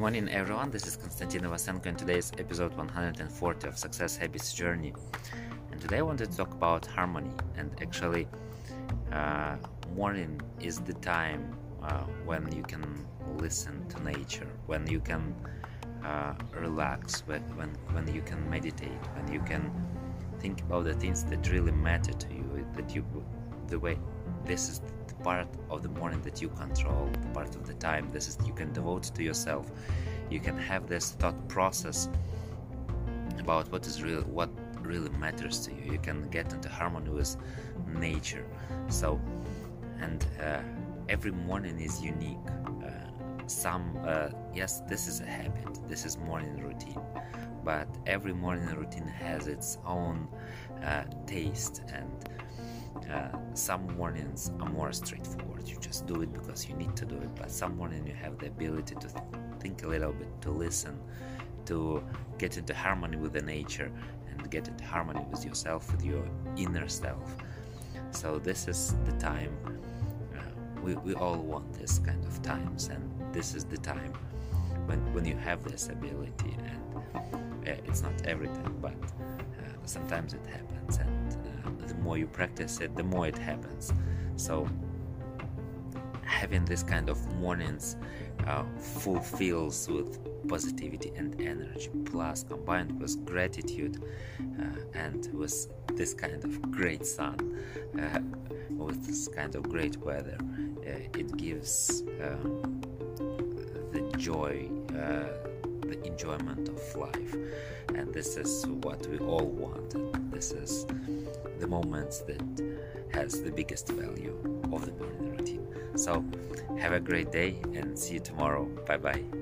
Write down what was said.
morning, everyone. This is Konstantin Novasenko, and today is episode 140 of Success Habits Journey. And today I wanted to talk about harmony. And actually, uh, morning is the time uh, when you can listen to nature, when you can uh, relax, when, when when you can meditate, when you can think about the things that really matter to you, that you the way this is the part of the morning that you control the part of the time this is you can devote to yourself. You can have this thought process about what is real what really matters to you. You can get into harmony with nature. So and uh, every morning is unique. Uh, some uh, yes this is a habit. This is morning routine. But every morning routine has its own uh, taste and uh, some mornings are more straightforward. You just do it because you need to do it. But some morning you have the ability to th- think a little bit, to listen, to get into harmony with the nature, and get into harmony with yourself, with your inner self. So this is the time. Uh, we, we all want this kind of times, and this is the time when when you have this ability. And uh, it's not every time, but uh, sometimes it happens. And the more you practice it, the more it happens. So having this kind of mornings uh, fulfills with positivity and energy plus combined with gratitude uh, and with this kind of great sun uh, with this kind of great weather uh, it gives um, the joy uh, the enjoyment of life and this is what we all want. And this is the moments that has the biggest value of the morning routine so have a great day and see you tomorrow. Bye bye